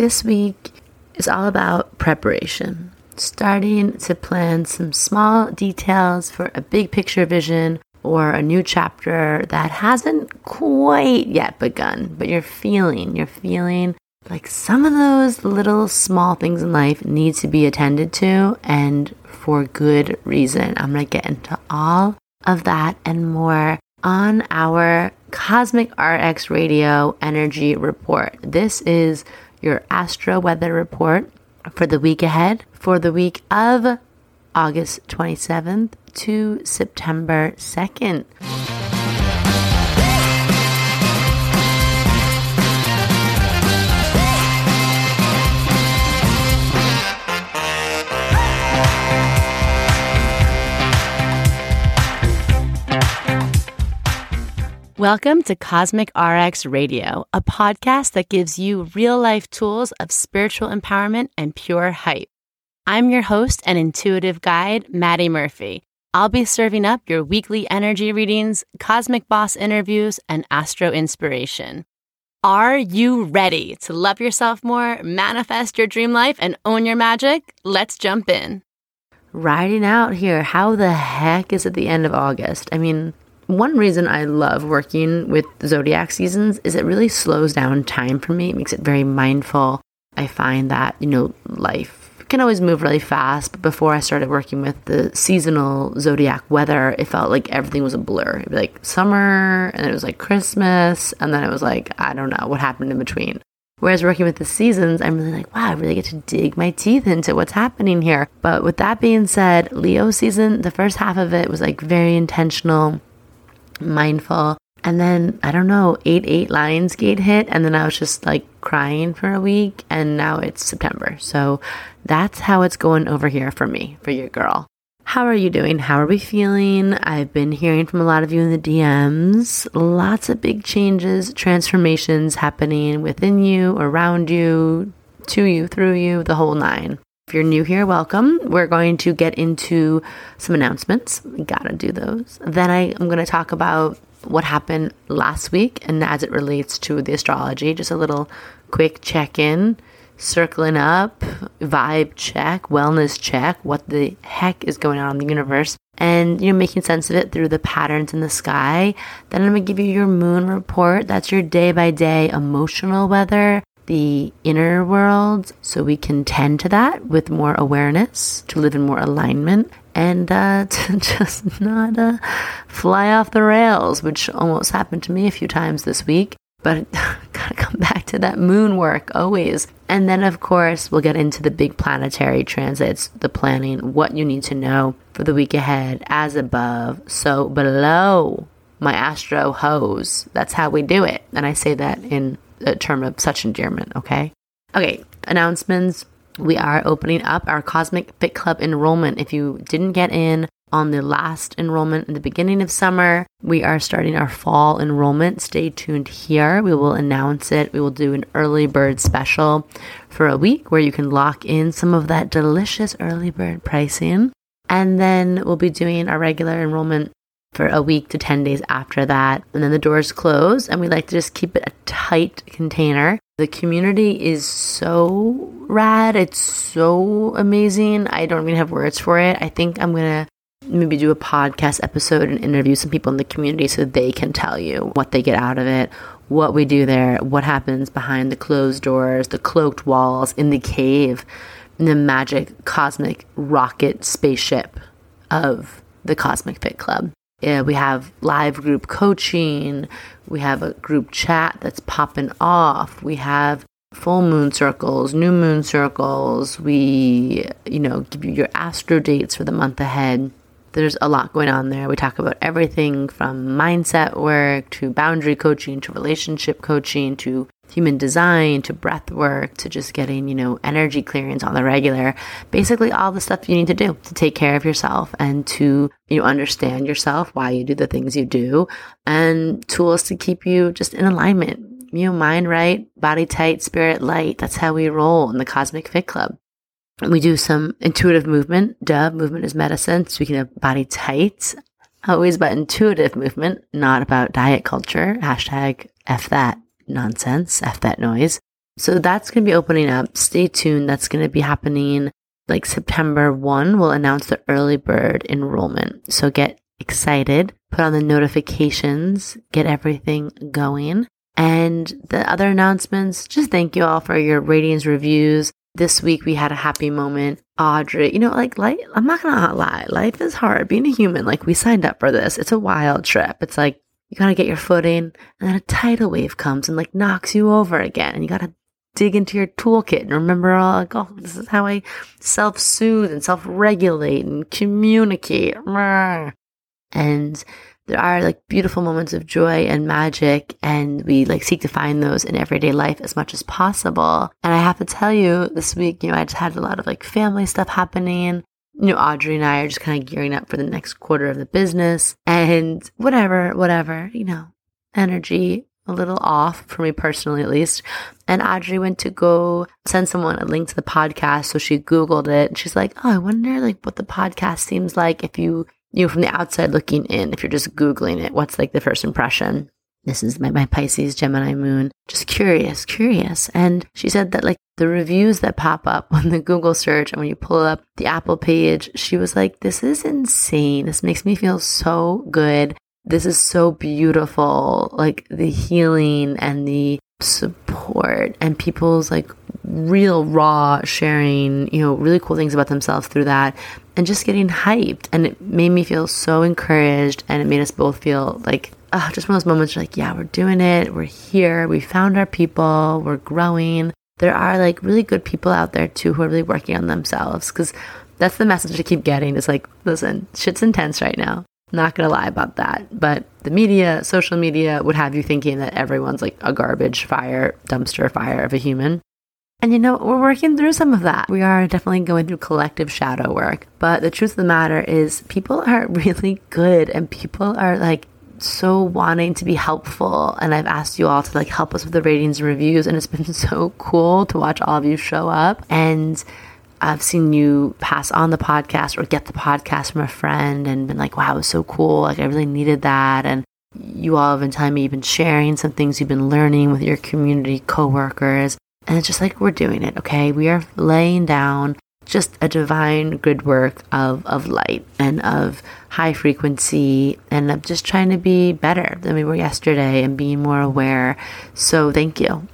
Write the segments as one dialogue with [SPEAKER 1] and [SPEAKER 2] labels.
[SPEAKER 1] this week is all about preparation, starting to plan some small details for a big picture vision or a new chapter that hasn't quite yet begun, but you're feeling, you're feeling like some of those little small things in life need to be attended to and for good reason. I'm going to get into all of that and more on our Cosmic RX Radio Energy Report. This is your astro weather report for the week ahead for the week of August 27th to September 2nd. Welcome to Cosmic RX Radio, a podcast that gives you real life tools of spiritual empowerment and pure hype. I'm your host and intuitive guide, Madi Murphy. I'll be serving up your weekly energy readings, cosmic boss interviews, and astro inspiration. Are you ready to love yourself more, manifest your dream life, and own your magic? Let's jump in. Riding out here. How the heck is it the end of August? I mean, one reason I love working with zodiac seasons is it really slows down time for me. It makes it very mindful. I find that, you know, life can always move really fast, but before I started working with the seasonal zodiac weather, it felt like everything was a blur. It'd be like summer, and it was like Christmas, and then it was like, I don't know what happened in between. Whereas working with the seasons, I'm really like, wow, I really get to dig my teeth into what's happening here. But with that being said, Leo season, the first half of it was like very intentional mindful. And then I don't know, eight eight Lionsgate hit, and then I was just like crying for a week, and now it's September. So that's how it's going over here for me, for your girl. How are you doing? How are we feeling? I've been hearing from a lot of you in the DMs. Lots of big changes, transformations happening within you, around you, to you, through you, the whole nine. If you're new here, welcome. We're going to get into some announcements. We gotta do those. Then I am to talk about what happened last week and as it relates to the astrology. Just a little quick check in, circling up, vibe check, wellness check, what the heck is going on in the universe, and you know, making sense of it through the patterns in the sky. Then I'm gonna give you your moon report. That's your day by day emotional weather the inner world so we can tend to that with more awareness, to live in more alignment, and uh, to just not uh, fly off the rails, which almost happened to me a few times this week. But gotta come back to that moon work always. And then, of course, we'll get into the big planetary transits, the planning, what you need to know for the week ahead, as above, so below my astro hose. That's how we do it. And I say that in a term of such endearment, okay? Okay, announcements. We are opening up our Cosmic Fit Club enrollment. If you didn't get in on the last enrollment in the beginning of summer, we are starting our fall enrollment. Stay tuned here. We will announce it. We will do an early bird special for a week where you can lock in some of that delicious early bird pricing. And then we'll be doing our regular enrollment for a week to 10 days after that. And then the doors close, and we like to just keep it a tight container. The community is so rad. It's so amazing. I don't even have words for it. I think I'm going to maybe do a podcast episode and interview some people in the community so they can tell you what they get out of it, what we do there, what happens behind the closed doors, the cloaked walls, in the cave, in the magic cosmic rocket spaceship of the Cosmic Fit Club. Yeah, we have live group coaching. We have a group chat that's popping off. We have full moon circles, new moon circles. We, you know, give you your astro dates for the month ahead. There's a lot going on there. We talk about everything from mindset work to boundary coaching to relationship coaching to human design to breath work to just getting, you know, energy clearance on the regular. Basically all the stuff you need to do to take care of yourself and to, you know, understand yourself, why you do the things you do, and tools to keep you just in alignment. You know, mind right, body tight, spirit light. That's how we roll in the Cosmic Fit Club. We do some intuitive movement. Duh, movement is medicine. Speaking of body tight, always about intuitive movement, not about diet culture. Hashtag F that nonsense, F that noise. So that's going to be opening up. Stay tuned. That's going to be happening like September 1. We'll announce the early bird enrollment. So get excited, put on the notifications, get everything going. And the other announcements, just thank you all for your ratings, reviews. This week we had a happy moment. Audrey, you know, like, life, I'm not gonna lie, life is hard. Being a human, like, we signed up for this. It's a wild trip. It's like, you gotta get your footing, and then a tidal wave comes and like knocks you over again, and you gotta dig into your toolkit and remember all like, oh, this is how I self soothe and self regulate and communicate. And there are like beautiful moments of joy and magic, and we like seek to find those in everyday life as much as possible. And I have to tell you, this week, you know, I just had a lot of like family stuff happening. You know, Audrey and I are just kind of gearing up for the next quarter of the business and whatever, whatever, you know, energy a little off for me personally, at least. And Audrey went to go send someone a link to the podcast. So she Googled it and she's like, Oh, I wonder like what the podcast seems like if you, you know, from the outside looking in, if you're just Googling it, what's like the first impression? This is my, my Pisces Gemini moon. Just curious, curious. And she said that like the reviews that pop up on the Google search and when you pull up the Apple page, she was like, this is insane. This makes me feel so good. This is so beautiful. Like the healing and the support and people's like real raw sharing, you know, really cool things about themselves through that and just getting hyped. And it made me feel so encouraged and it made us both feel like, uh, just one of those moments like, yeah, we're doing it. We're here. We found our people. We're growing. There are like really good people out there too who are really working on themselves because that's the message I keep getting is like, listen, shit's intense right now. Not gonna lie about that. But the media, social media would have you thinking that everyone's like a garbage fire, dumpster fire of a human. And you know, we're working through some of that. We are definitely going through collective shadow work. But the truth of the matter is, people are really good and people are like so wanting to be helpful. And I've asked you all to like help us with the ratings and reviews. And it's been so cool to watch all of you show up. And I've seen you pass on the podcast or get the podcast from a friend and been like, wow, it was so cool. Like, I really needed that. And you all have been telling me you've been sharing some things you've been learning with your community coworkers. And it's just like, we're doing it, okay? We are laying down just a divine good work of, of light and of high frequency and of just trying to be better than we were yesterday and being more aware. So, thank you.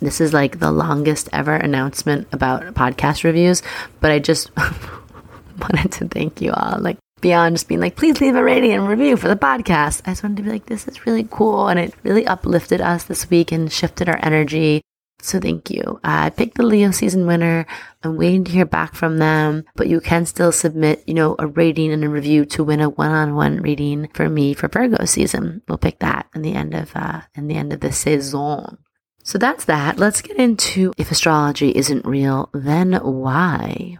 [SPEAKER 1] This is like the longest ever announcement about podcast reviews, but I just wanted to thank you all. Like, beyond just being like, please leave a rating and review for the podcast. I just wanted to be like, this is really cool. And it really uplifted us this week and shifted our energy. So thank you. I picked the Leo season winner. I'm waiting to hear back from them, but you can still submit, you know, a rating and a review to win a one-on-one reading for me for Virgo season. We'll pick that in the end of, uh, in the end of the saison. So that's that. Let's get into if astrology isn't real, then why?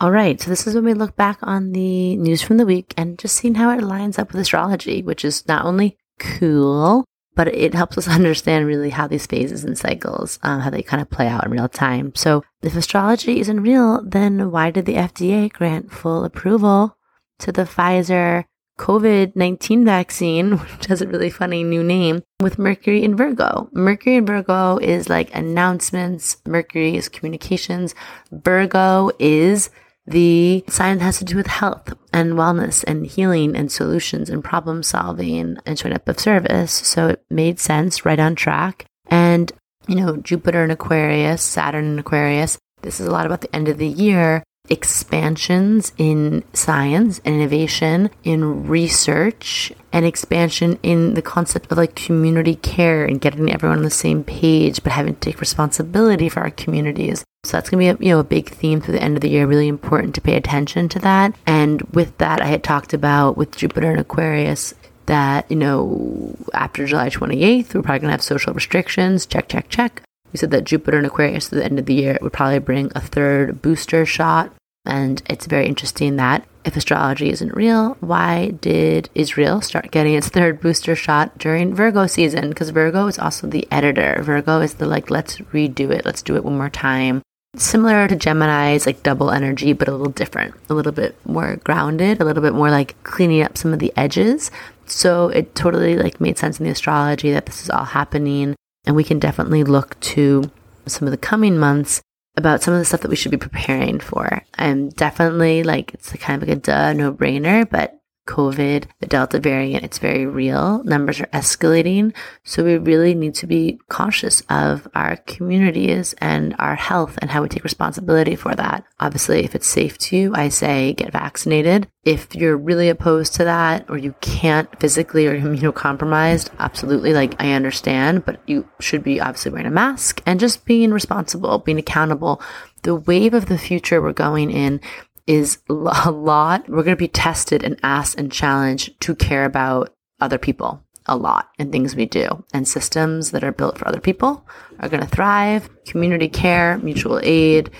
[SPEAKER 1] All right. So this is when we look back on the news from the week and just seeing how it lines up with astrology, which is not only cool, but it helps us understand really how these phases and cycles, um, how they kind of play out in real time. So if astrology isn't real, then why did the FDA grant full approval to the Pfizer COVID 19 vaccine, which has a really funny new name, with Mercury in Virgo. Mercury in Virgo is like announcements, Mercury is communications, Virgo is the sign has to do with health and wellness and healing and solutions and problem solving and showing up of service. So it made sense, right on track. And, you know, Jupiter in Aquarius, Saturn in Aquarius, this is a lot about the end of the year expansions in science and innovation, in research, and expansion in the concept of like community care and getting everyone on the same page, but having to take responsibility for our communities. So that's going to be a, you know a big theme through the end of the year. Really important to pay attention to that. And with that, I had talked about with Jupiter and Aquarius that you know after July 28th, we're probably going to have social restrictions. Check, check, check. We said that Jupiter and Aquarius at the end of the year would probably bring a third booster shot and it's very interesting that if astrology isn't real, why did Israel start getting its third booster shot during Virgo season? Because Virgo is also the editor. Virgo is the like, let's redo it, let's do it one more time. Similar to Gemini's like double energy, but a little different, a little bit more grounded, a little bit more like cleaning up some of the edges. So it totally like made sense in the astrology that this is all happening. And we can definitely look to some of the coming months about some of the stuff that we should be preparing for. I'm definitely like, it's kind of like a duh, no brainer, but COVID, the Delta variant, it's very real. Numbers are escalating. So we really need to be cautious of our communities and our health and how we take responsibility for that. Obviously, if it's safe to you, I say get vaccinated. If you're really opposed to that or you can't physically or immunocompromised, absolutely, like I understand, but you should be obviously wearing a mask and just being responsible, being accountable. The wave of the future we're going in is a lot. We're going to be tested and asked and challenged to care about other people a lot in things we do. And systems that are built for other people are going to thrive. Community care, mutual aid,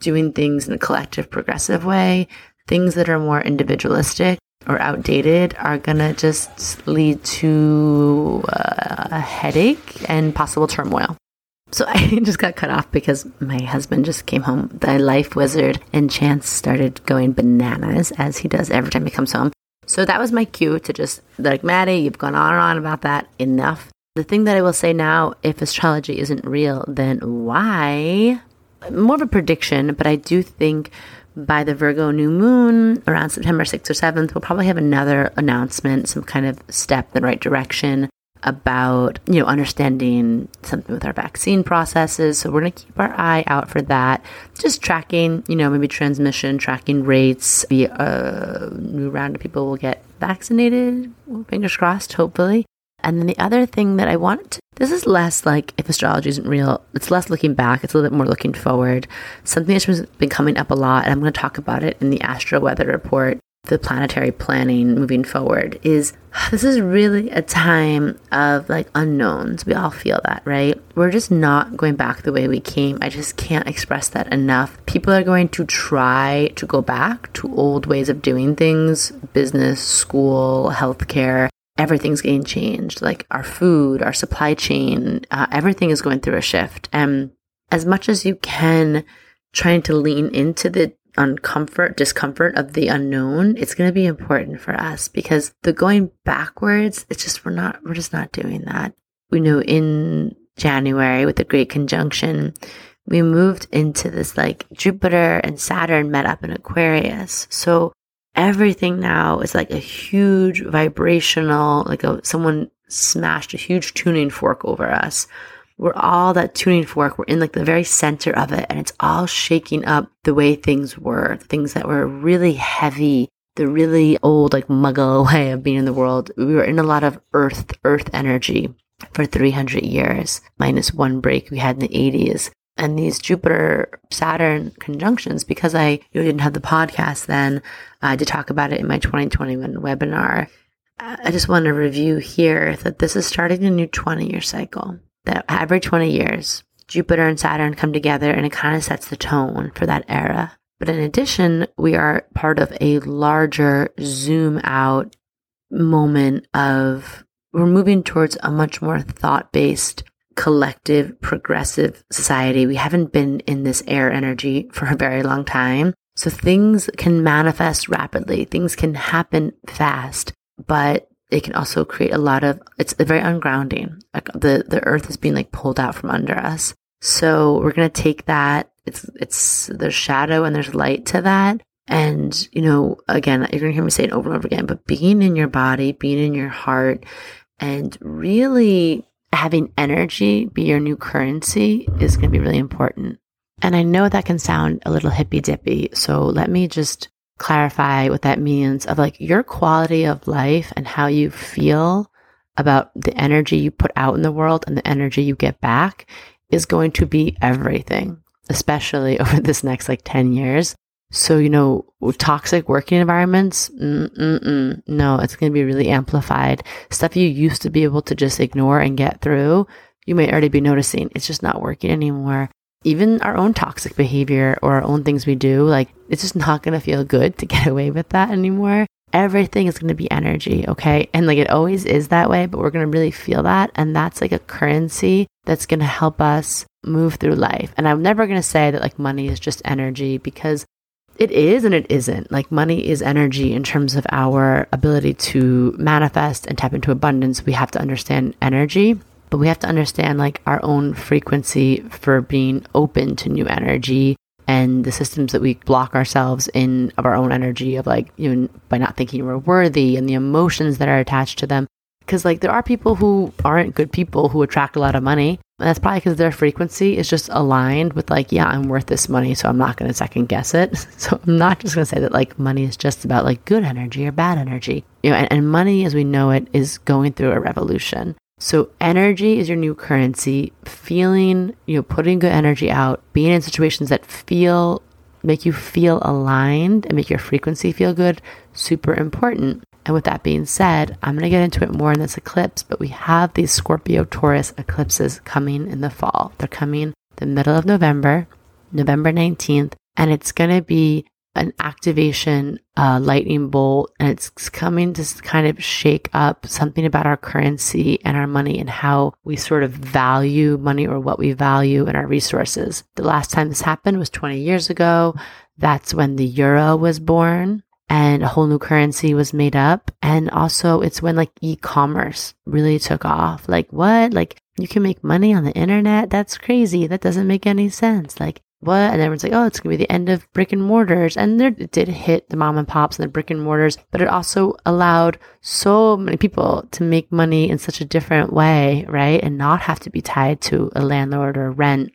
[SPEAKER 1] doing things in a collective, progressive way. Things that are more individualistic or outdated are going to just lead to uh, a headache and possible turmoil. So I just got cut off because my husband just came home. The life wizard and Chance started going bananas as he does every time he comes home. So that was my cue to just like, Madi, you've gone on and on about that. Enough. The thing that I will say now, if astrology isn't real, then why? More of a prediction, but I do think by the Virgo new moon around September 6th or 7th, we'll probably have another announcement, some kind of step in the right direction about, you know, understanding something with our vaccine processes. So we're going to keep our eye out for that. Just tracking, you know, maybe transmission, tracking rates. Be a new round of people will get vaccinated. Fingers crossed, hopefully. And then the other thing that I want to, this is less like if astrology isn't real, it's less looking back, it's a little bit more looking forward. Something that's been coming up a lot, and I'm going to talk about it in the Astro Weather Report the planetary planning moving forward is this is really a time of like unknowns. We all feel that, right? We're just not going back the way we came. I just can't express that enough. People are going to try to go back to old ways of doing things business, school, healthcare. Everything's getting changed. Like our food, our supply chain, uh, everything is going through a shift. And as much as you can, trying to lean into the uncomfort, discomfort of the unknown, it's going to be important for us because the going backwards, it's just, we're not, we're just not doing that. We know in January with the Great Conjunction, we moved into this like Jupiter and Saturn met up in Aquarius. So everything now is like a huge vibrational, like a, someone smashed a huge tuning fork over us we're all that tuning fork. We're in like the very center of it and it's all shaking up the way things were, things that were really heavy, the really old, like muggle way of being in the world. We were in a lot of earth, earth energy for 300 years, minus one break we had in the 80s. And these Jupiter Saturn conjunctions, because I you know, didn't have the podcast then, I did talk about it in my 2021 webinar. I just want to review here that this is starting a new 20 year cycle that every 20 years, Jupiter and Saturn come together and it kind of sets the tone for that era. But in addition, we are part of a larger zoom out moment of we're moving towards a much more thought based, collective, progressive society. We haven't been in this air energy for a very long time. So things can manifest rapidly, things can happen fast, but it can also create a lot of it's very ungrounding. Like the the earth is being like pulled out from under us. So we're going to take that it's it's there's shadow and there's light to that. And you know again you're going to hear me say it over and over again but being in your body being in your heart and really having energy be your new currency is going to be really important. And i know that can sound a little hippy dippy so let me just clarify what that means of like your quality of life and how you feel about the energy you put out in the world and the energy you get back is going to be everything, especially over this next like 10 years. So, you know, toxic working environments, mm-mm-mm, no, it's going to be really amplified. Stuff you used to be able to just ignore and get through, you may already be noticing it's just not working anymore even our own toxic behavior or our own things we do, like it's just not going to feel good to get away with that anymore. Everything is going to be energy, okay? And like it always is that way, but we're going to really feel that. And that's like a currency that's going to help us move through life. And I'm never going to say that like money is just energy because it is and it isn't. Like money is energy in terms of our ability to manifest and tap into abundance. We have to understand energy But we have to understand like our own frequency for being open to new energy and the systems that we block ourselves in of our own energy of like even by not thinking we're worthy and the emotions that are attached to them. Because like there are people who aren't good people who attract a lot of money. And that's probably because their frequency is just aligned with like yeah i'm worth this money so i'm not going to second guess it. So i'm not just going to say that like money is just about like good energy or bad energy. You know and, and money as we know it is going through a revolution so energy is your new currency. Feeling, you know, putting good energy out, being in situations that feel make you feel aligned and make your frequency feel good, super important. And with that being said, I'm going to get into it more in this eclipse, but we have these Scorpio Taurus eclipses coming in the fall. They're coming the middle of November, November 19th, and it's going to be an activation uh, lightning bolt and it's coming to kind of shake up something about our currency and our money and how we sort of value money or what we value in our resources. The last time this happened was 20 years ago. That's when the euro was born and a whole new currency was made up. And also it's when like e-commerce really took off. Like what? Like you can make money on the internet? That's crazy. That doesn't make any sense. Like what? And everyone's like, oh, it's going to be the end of brick and mortars. And there, it did hit the mom and pops and the brick and mortars, but it also allowed so many people to make money in such a different way, right? And not have to be tied to a landlord or rent.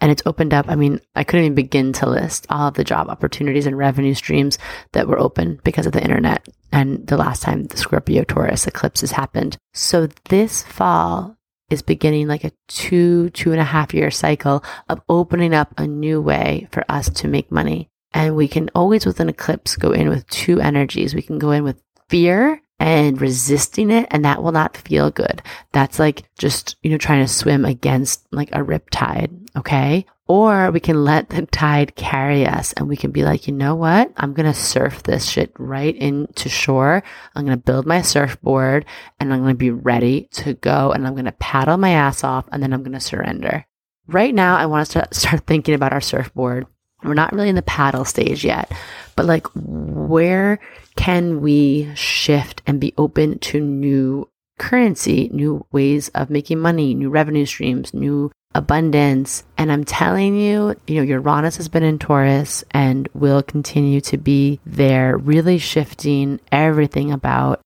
[SPEAKER 1] And it's opened up. I mean, I couldn't even begin to list all of the job opportunities and revenue streams that were open because of the internet and the last time the Scorpio Taurus eclipses happened. So this fall, is beginning like a two, two and a half year cycle of opening up a new way for us to make money. And we can always with an eclipse go in with two energies. We can go in with fear and resisting it and that will not feel good. That's like just, you know, trying to swim against like a rip tide. Okay. Or we can let the tide carry us and we can be like, you know what? I'm going to surf this shit right into shore. I'm going to build my surfboard and I'm going to be ready to go and I'm going to paddle my ass off and then I'm going to surrender. Right now, I want us to start thinking about our surfboard. We're not really in the paddle stage yet, but like where can we shift and be open to new currency, new ways of making money, new revenue streams, new abundance. And I'm telling you, you know, Uranus has been in Taurus and will continue to be there, really shifting everything about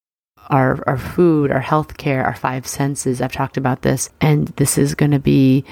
[SPEAKER 1] our, our food, our healthcare, our five senses. I've talked about this, and this is going to be,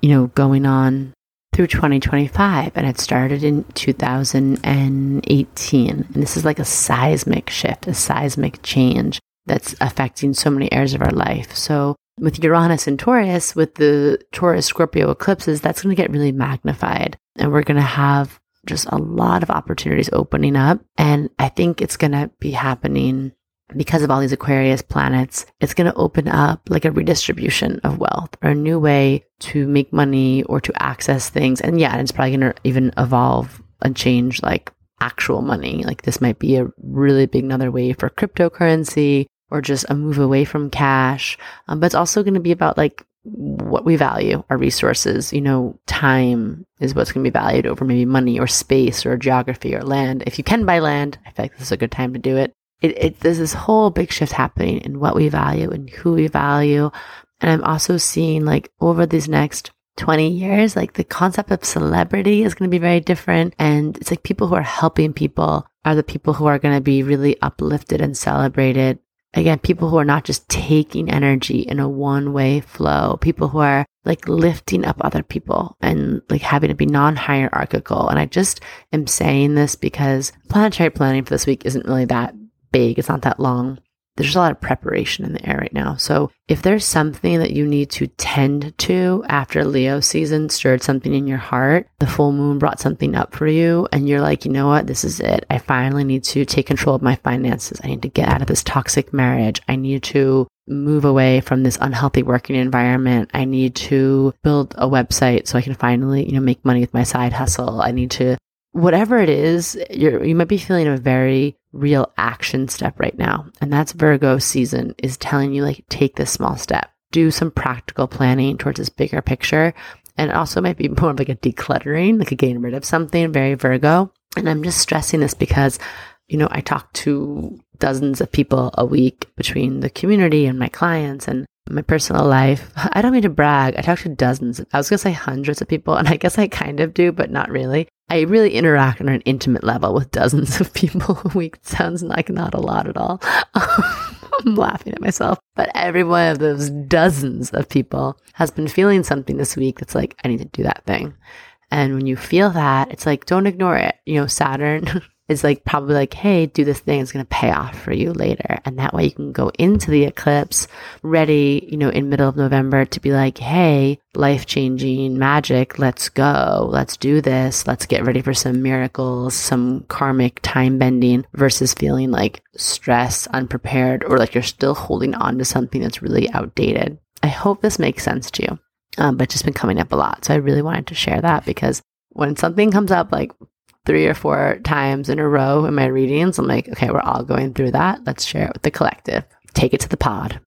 [SPEAKER 1] you know, going on through 2025 and it started in 2018 and this is like a seismic shift a seismic change that's affecting so many areas of our life so with Uranus and Taurus, with the Taurus Scorpio eclipses, that's going to get really magnified. And we're going to have just a lot of opportunities opening up. And I think it's going to be happening because of all these Aquarius planets. It's going to open up like a redistribution of wealth or a new way to make money or to access things. And yeah, it's probably going to even evolve and change like actual money. Like this might be a really big another way for cryptocurrency or just a move away from cash. Um, but it's also going to be about like what we value, our resources. You know, time is what's going to be valued over maybe money or space or geography or land. If you can buy land, I feel like this is a good time to do it. It, it there's this whole big shift happening in what we value and who we value. And I'm also seeing like over these next 20 years, like the concept of celebrity is going to be very different. And it's like people who are helping people are the people who are going to be really uplifted and celebrated again, people who are not just taking energy in a one way flow, people who are like lifting up other people and like having to be non hierarchical. And I just am saying this because planetary planning for this week isn't really that big. It's not that long there's a lot of preparation in the air right now. So if there's something that you need to tend to after Leo season stirred something in your heart, the full moon brought something up for you, and you're like, you know what, this is it. I finally need to take control of my finances. I need to get out of this toxic marriage. I need to move away from this unhealthy working environment. I need to build a website so I can finally, you know, make money with my side hustle. I need to whatever it is, You're you might be feeling a very real action step right now. And that's Virgo season is telling you like, take this small step, do some practical planning towards this bigger picture. And it also might be more of like a decluttering, like a getting rid of something, very Virgo. And I'm just stressing this because, you know, I talk to dozens of people a week between the community and my clients. And my personal life. I don't mean to brag. I talk to dozens. I was going to say hundreds of people, and I guess I kind of do, but not really. I really interact on an intimate level with dozens of people a week. Sounds like not a lot at all. I'm laughing at myself. But every one of those dozens of people has been feeling something this week that's like, I need to do that thing. And when you feel that, it's like, don't ignore it. You know, Saturn is like probably like, hey, do this thing. It's going to pay off for you later. And that way you can go into the eclipse ready, you know, in middle of November to be like, hey, life changing magic. Let's go. Let's do this. Let's get ready for some miracles, some karmic time bending versus feeling like stressed, unprepared, or like you're still holding on to something that's really outdated. I hope this makes sense to you. Um, but just been coming up a lot. So I really wanted to share that because when something comes up like three or four times in a row in my readings. I'm like, okay, we're all going through that. Let's share it with the collective. Take it to the pod.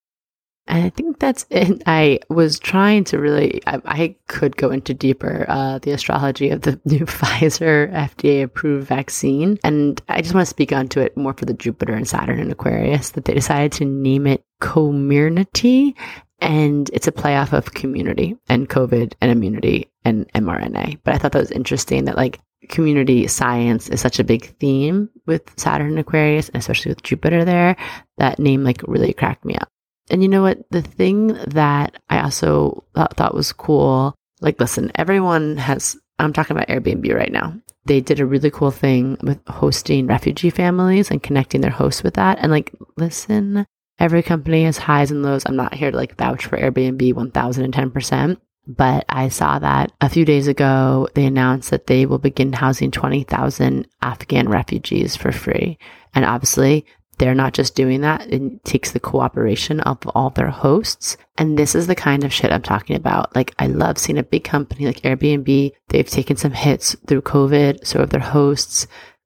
[SPEAKER 1] And I think that's it. I was trying to really, I, I could go into deeper uh, the astrology of the new Pfizer FDA approved vaccine. And I just want to speak onto it more for the Jupiter and Saturn and Aquarius that they decided to name it Comirnaty. And it's a playoff of community and COVID and immunity and mRNA. But I thought that was interesting that like community science is such a big theme with Saturn and Aquarius, and especially with Jupiter there, that name like really cracked me up. And you know what? The thing that I also thought, thought was cool, like, listen, everyone has, I'm talking about Airbnb right now. They did a really cool thing with hosting refugee families and connecting their hosts with that. And like, listen, every company has highs and lows. I'm not here to like vouch for Airbnb 1010%. But I saw that a few days ago, they announced that they will begin housing 20,000 Afghan refugees for free. And obviously, they're not just doing that. It takes the cooperation of all their hosts. And this is the kind of shit I'm talking about. Like, I love seeing a big company like Airbnb. They've taken some hits through COVID. So have their hosts.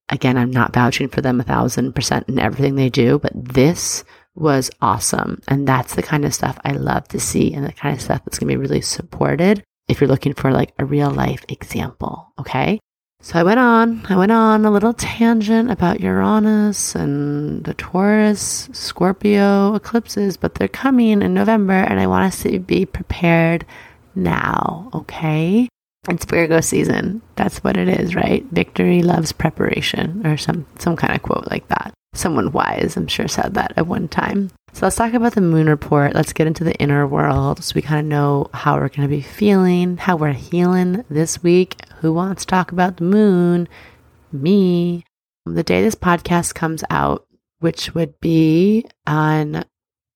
[SPEAKER 1] Again, I'm not vouching for them a thousand percent in everything they do, but this was awesome. And that's the kind of stuff I love to see and the kind of stuff that's going to be really supported if you're looking for like a real life example. Okay. So I went on, I went on a little tangent about Uranus and the Taurus, Scorpio eclipses, but they're coming in November and I want us to be prepared now. Okay. It's Virgo season. That's what it is, right? Victory loves preparation or some, some kind of quote like that. Someone wise, I'm sure, said that at one time. So let's talk about the moon report. Let's get into the inner world so we kind of know how we're going to be feeling, how we're healing this week. Who wants to talk about the moon? Me. The day this podcast comes out, which would be on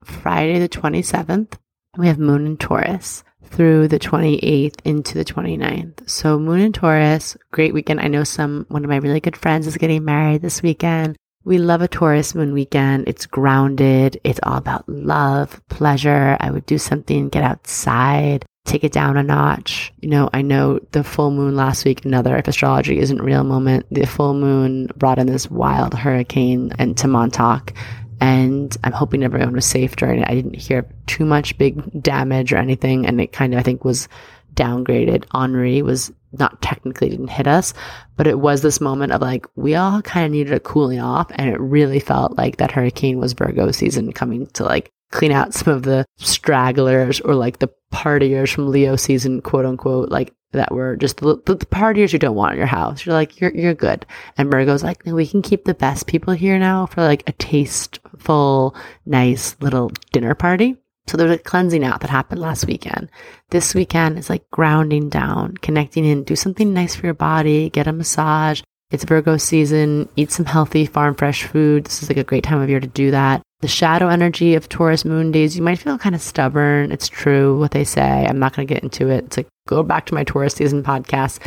[SPEAKER 1] Friday the 27th, we have moon in Taurus through the 28th into the 29th. So moon in Taurus, great weekend. I know some one of my really good friends is getting married this weekend. We love a Taurus moon weekend. It's grounded. It's all about love, pleasure. I would do something, get outside, take it down a notch. You know, I know the full moon last week, another, if astrology isn't real moment, the full moon brought in this wild hurricane into Montauk. And I'm hoping everyone was safe during it. I didn't hear too much big damage or anything. And it kind of, I think, was downgraded. Henri was not technically didn't hit us, but it was this moment of like, we all kind of needed a cooling off. And it really felt like that hurricane was Virgo season coming to like clean out some of the stragglers or like the partiers from Leo season, quote unquote, like that were just the, the, partiers you don't want in your house. You're like, you're, you're good. And Virgo's like, we can keep the best people here now for like a tasteful, nice little dinner party. So there's a cleansing out that happened last weekend. This weekend is like grounding down, connecting in, do something nice for your body, get a massage. It's Virgo season, eat some healthy farm fresh food. This is like a great time of year to do that. The shadow energy of Taurus moon days, you might feel kind of stubborn. It's true what they say. I'm not going to get into it. It's like go back to my Taurus season podcast.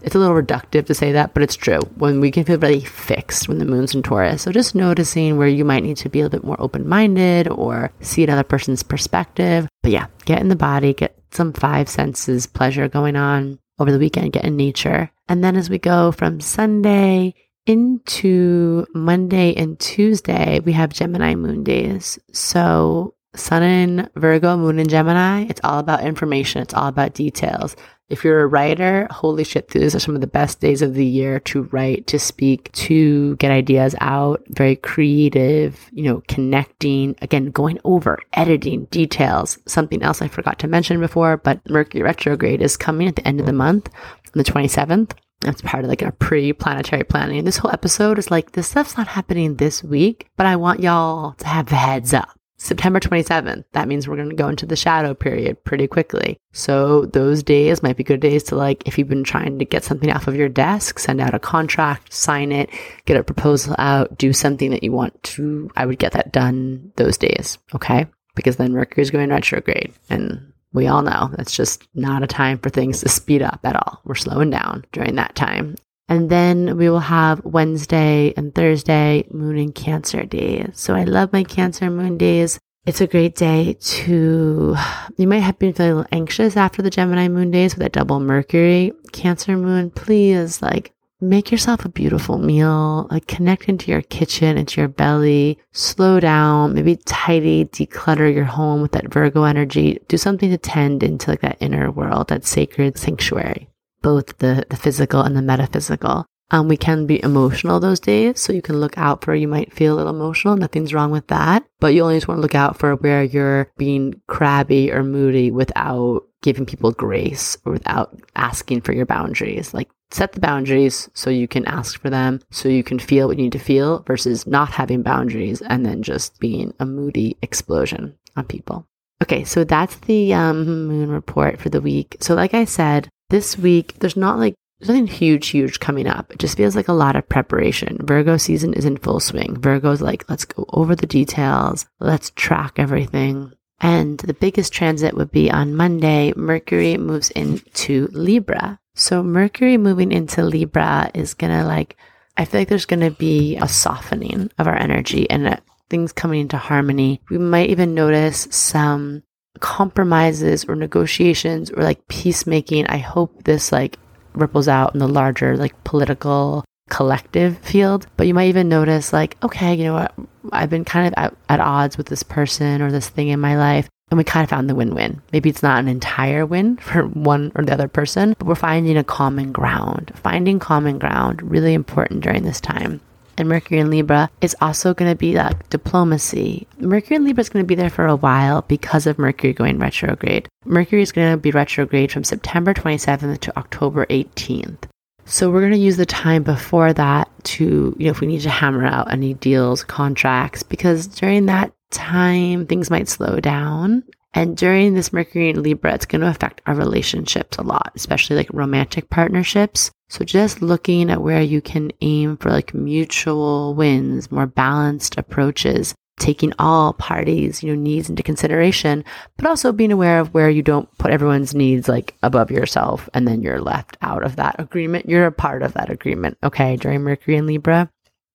[SPEAKER 1] It's a little reductive to say that, but it's true. When we can feel really fixed when the moon's in Taurus. So just noticing where you might need to be a little bit more open minded or see another person's perspective. But yeah, get in the body, get some five senses pleasure going on over the weekend, get in nature. And then as we go from Sunday into Monday and Tuesday, we have Gemini moon days. So Sun in Virgo, Moon in Gemini, it's all about information. It's all about details. If you're a writer, holy shit, these are some of the best days of the year to write, to speak, to get ideas out. Very creative, you know, connecting, again, going over, editing, details. Something else I forgot to mention before, but Mercury retrograde is coming at the end of the month, on the 27th. That's part of like our pre-planetary planning. This whole episode is like, this stuff's not happening this week, but I want y'all to have the heads up. September 27th, that means we're going to go into the shadow period pretty quickly. So those days might be good days to like, if you've been trying to get something off of your desk, send out a contract, sign it, get a proposal out, do something that you want to, I would get that done those days. Okay. Because then Mercury's going retrograde and we all know that's just not a time for things to speed up at all. We're slowing down during that time. And then we will have Wednesday and Thursday moon and cancer days. So I love my cancer moon days. It's a great day to, you might have been feeling a little anxious after the Gemini moon days with that double Mercury cancer moon. Please like make yourself a beautiful meal, like connect into your kitchen, into your belly, slow down, maybe tidy, declutter your home with that Virgo energy. Do something to tend into like that inner world, that sacred sanctuary both the, the physical and the metaphysical. Um, we can be emotional those days, so you can look out for you might feel a little emotional. Nothing's wrong with that, but you only just want to look out for where you're being crabby or moody without giving people grace or without asking for your boundaries. Like set the boundaries so you can ask for them, so you can feel what you need to feel versus not having boundaries and then just being a moody explosion on people. Okay, so that's the um, moon report for the week. So, like I said, this week, there's not like there's nothing huge, huge coming up. It just feels like a lot of preparation. Virgo season is in full swing. Virgo's like, let's go over the details. Let's track everything. And the biggest transit would be on Monday. Mercury moves into Libra. So Mercury moving into Libra is going to like, I feel like there's going to be a softening of our energy and uh, things coming into harmony. We might even notice some compromises or negotiations or like peacemaking. I hope this like ripples out in the larger like political collective field. But you might even notice like, okay, you know what? I've been kind of at, at odds with this person or this thing in my life. And we kind of found the win win. Maybe it's not an entire win for one or the other person, but we're finding a common ground. Finding common ground, really important during this time and Mercury in Libra is also going to be like diplomacy. Mercury in Libra is going to be there for a while because of Mercury going retrograde. Mercury is going to be retrograde from September 27th to October 18th. So we're going to use the time before that to, you know, if we need to hammer out any deals, contracts, because during that time, things might slow down. And during this Mercury in Libra, it's going to affect our relationships a lot, especially like romantic partnerships. So just looking at where you can aim for like mutual wins, more balanced approaches, taking all parties, you know, needs into consideration, but also being aware of where you don't put everyone's needs like above yourself and then you're left out of that agreement. You're a part of that agreement. Okay. During Mercury and Libra.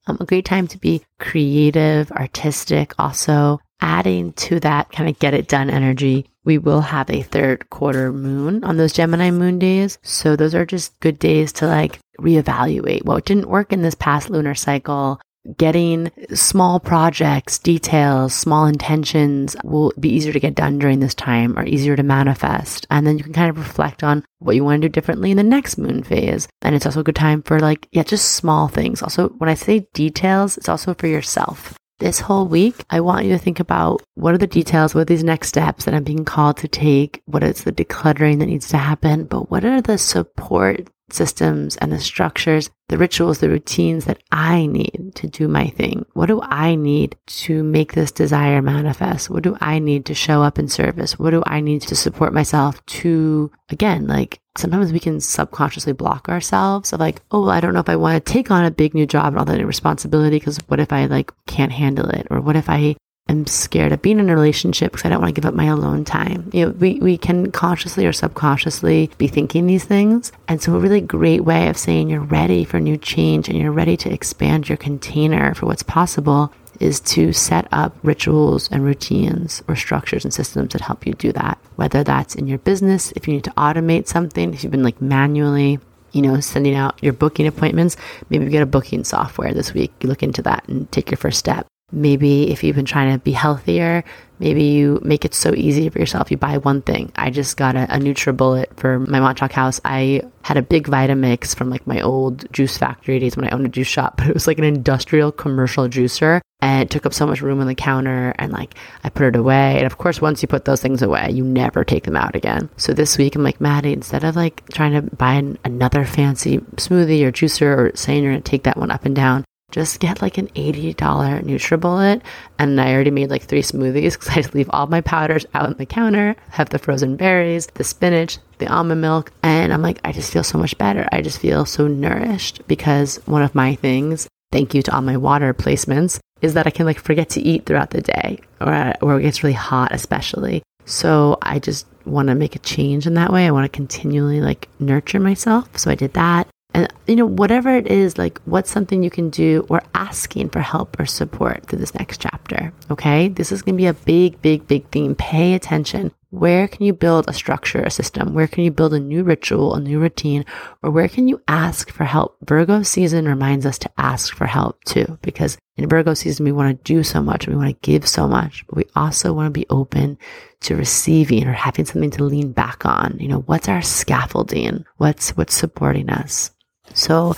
[SPEAKER 1] Um, a great time to be creative, artistic, also adding to that kind of get it done energy, we will have a third quarter moon on those Gemini moon days. So those are just good days to like reevaluate. What didn't work in this past lunar cycle getting small projects, details, small intentions will be easier to get done during this time or easier to manifest. And then you can kind of reflect on what you want to do differently in the next moon phase. And it's also a good time for like, yeah, just small things. Also, when I say details, it's also for yourself. This whole week, I want you to think about what are the details, what are these next steps that I'm being called to take? What is the decluttering that needs to happen? But what are the support systems and the structures, the rituals, the routines that I need to do my thing? What do I need to make this desire manifest? What do I need to show up in service? What do I need to support myself to, again, like sometimes we can subconsciously block ourselves of like, oh, I don't know if I want to take on a big new job and all that responsibility because what if I like can't handle it? Or what if I am scared of being in a relationship because I don't want to give up my alone time. You know, we, we can consciously or subconsciously be thinking these things. And so a really great way of saying you're ready for new change and you're ready to expand your container for what's possible is to set up rituals and routines or structures and systems that help you do that. Whether that's in your business, if you need to automate something, if you've been like manually you know, sending out your booking appointments, maybe get a booking software this week. You look into that and take your first step Maybe if you've been trying to be healthier, maybe you make it so easy for yourself. You buy one thing. I just got a, a NutriBullet for my Montauk house. I had a big Vitamix from like my old juice factory days when I owned a juice shop, but it was like an industrial commercial juicer and it took up so much room on the counter and like I put it away. And of course, once you put those things away, you never take them out again. So this week I'm like, Madi, instead of like trying to buy an, another fancy smoothie or juicer or saying you're going to take that one up and down, just get like an $80 NutriBullet. And I already made like three smoothies because I just leave all my powders out on the counter, have the frozen berries, the spinach, the almond milk. And I'm like, I just feel so much better. I just feel so nourished because one of my things, thank you to all my water placements, is that I can like forget to eat throughout the day or, or it gets really hot, especially. So I just want to make a change in that way. I want to continually like nurture myself. So I did that. And, you know, whatever it is, like what's something you can do or asking for help or support through this next chapter. Okay. This is going to be a big, big, big theme. Pay attention. Where can you build a structure, a system? Where can you build a new ritual, a new routine? Or where can you ask for help? Virgo season reminds us to ask for help too, because in Virgo season, we want to do so much. We want to give so much, but we also want to be open to receiving or having something to lean back on. You know, what's our scaffolding? What's, what's supporting us? So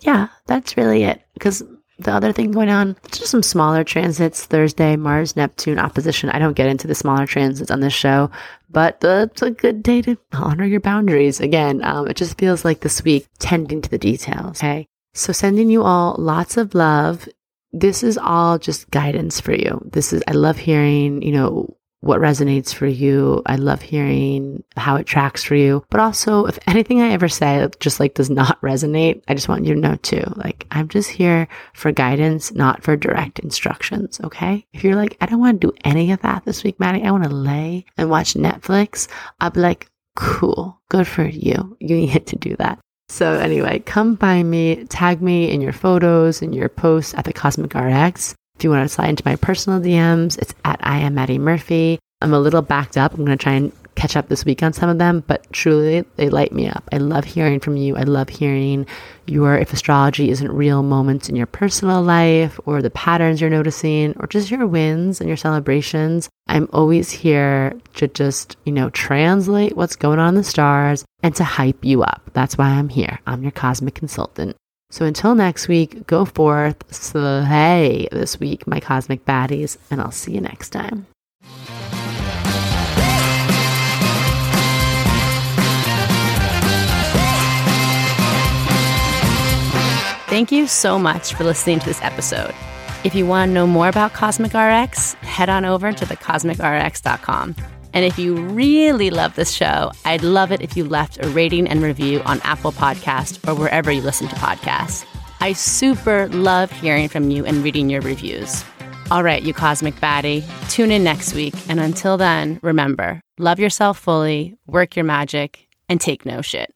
[SPEAKER 1] yeah, that's really it. Because the other thing going on, just some smaller transits Thursday, Mars, Neptune opposition. I don't get into the smaller transits on this show, but it's a good day to honor your boundaries. Again, um, it just feels like this week tending to the details. Okay. So sending you all lots of love. This is all just guidance for you. This is, I love hearing, you know, what resonates for you. I love hearing how it tracks for you. But also, if anything I ever say just like does not resonate, I just want you to know too. Like, I'm just here for guidance, not for direct instructions. Okay. If you're like, I don't want to do any of that this week, Madi, I want to lay and watch Netflix, I'll be like, cool. Good for you. You need to do that. So anyway, come by me, tag me in your photos and your posts at the Cosmic RX. If you want to slide into my personal DMs, it's at I am Madi Murphy. I'm a little backed up. I'm going to try and catch up this week on some of them, but truly they light me up. I love hearing from you. I love hearing your, if astrology isn't real moments in your personal life or the patterns you're noticing or just your wins and your celebrations. I'm always here to just, you know, translate what's going on in the stars and to hype you up. That's why I'm here. I'm your cosmic consultant. So until next week, go forth, slay this week, my cosmic baddies, and I'll see you next time. Thank you so much for listening to this episode. If you want to know more about Cosmic RX, head on over to thecosmicrx.com. And if you really love this show, I'd love it if you left a rating and review on Apple Podcast or wherever you listen to podcasts. I super love hearing from you and reading your reviews. All right, you cosmic baddie, tune in next week. And until then, remember love yourself fully, work your magic, and take no shit.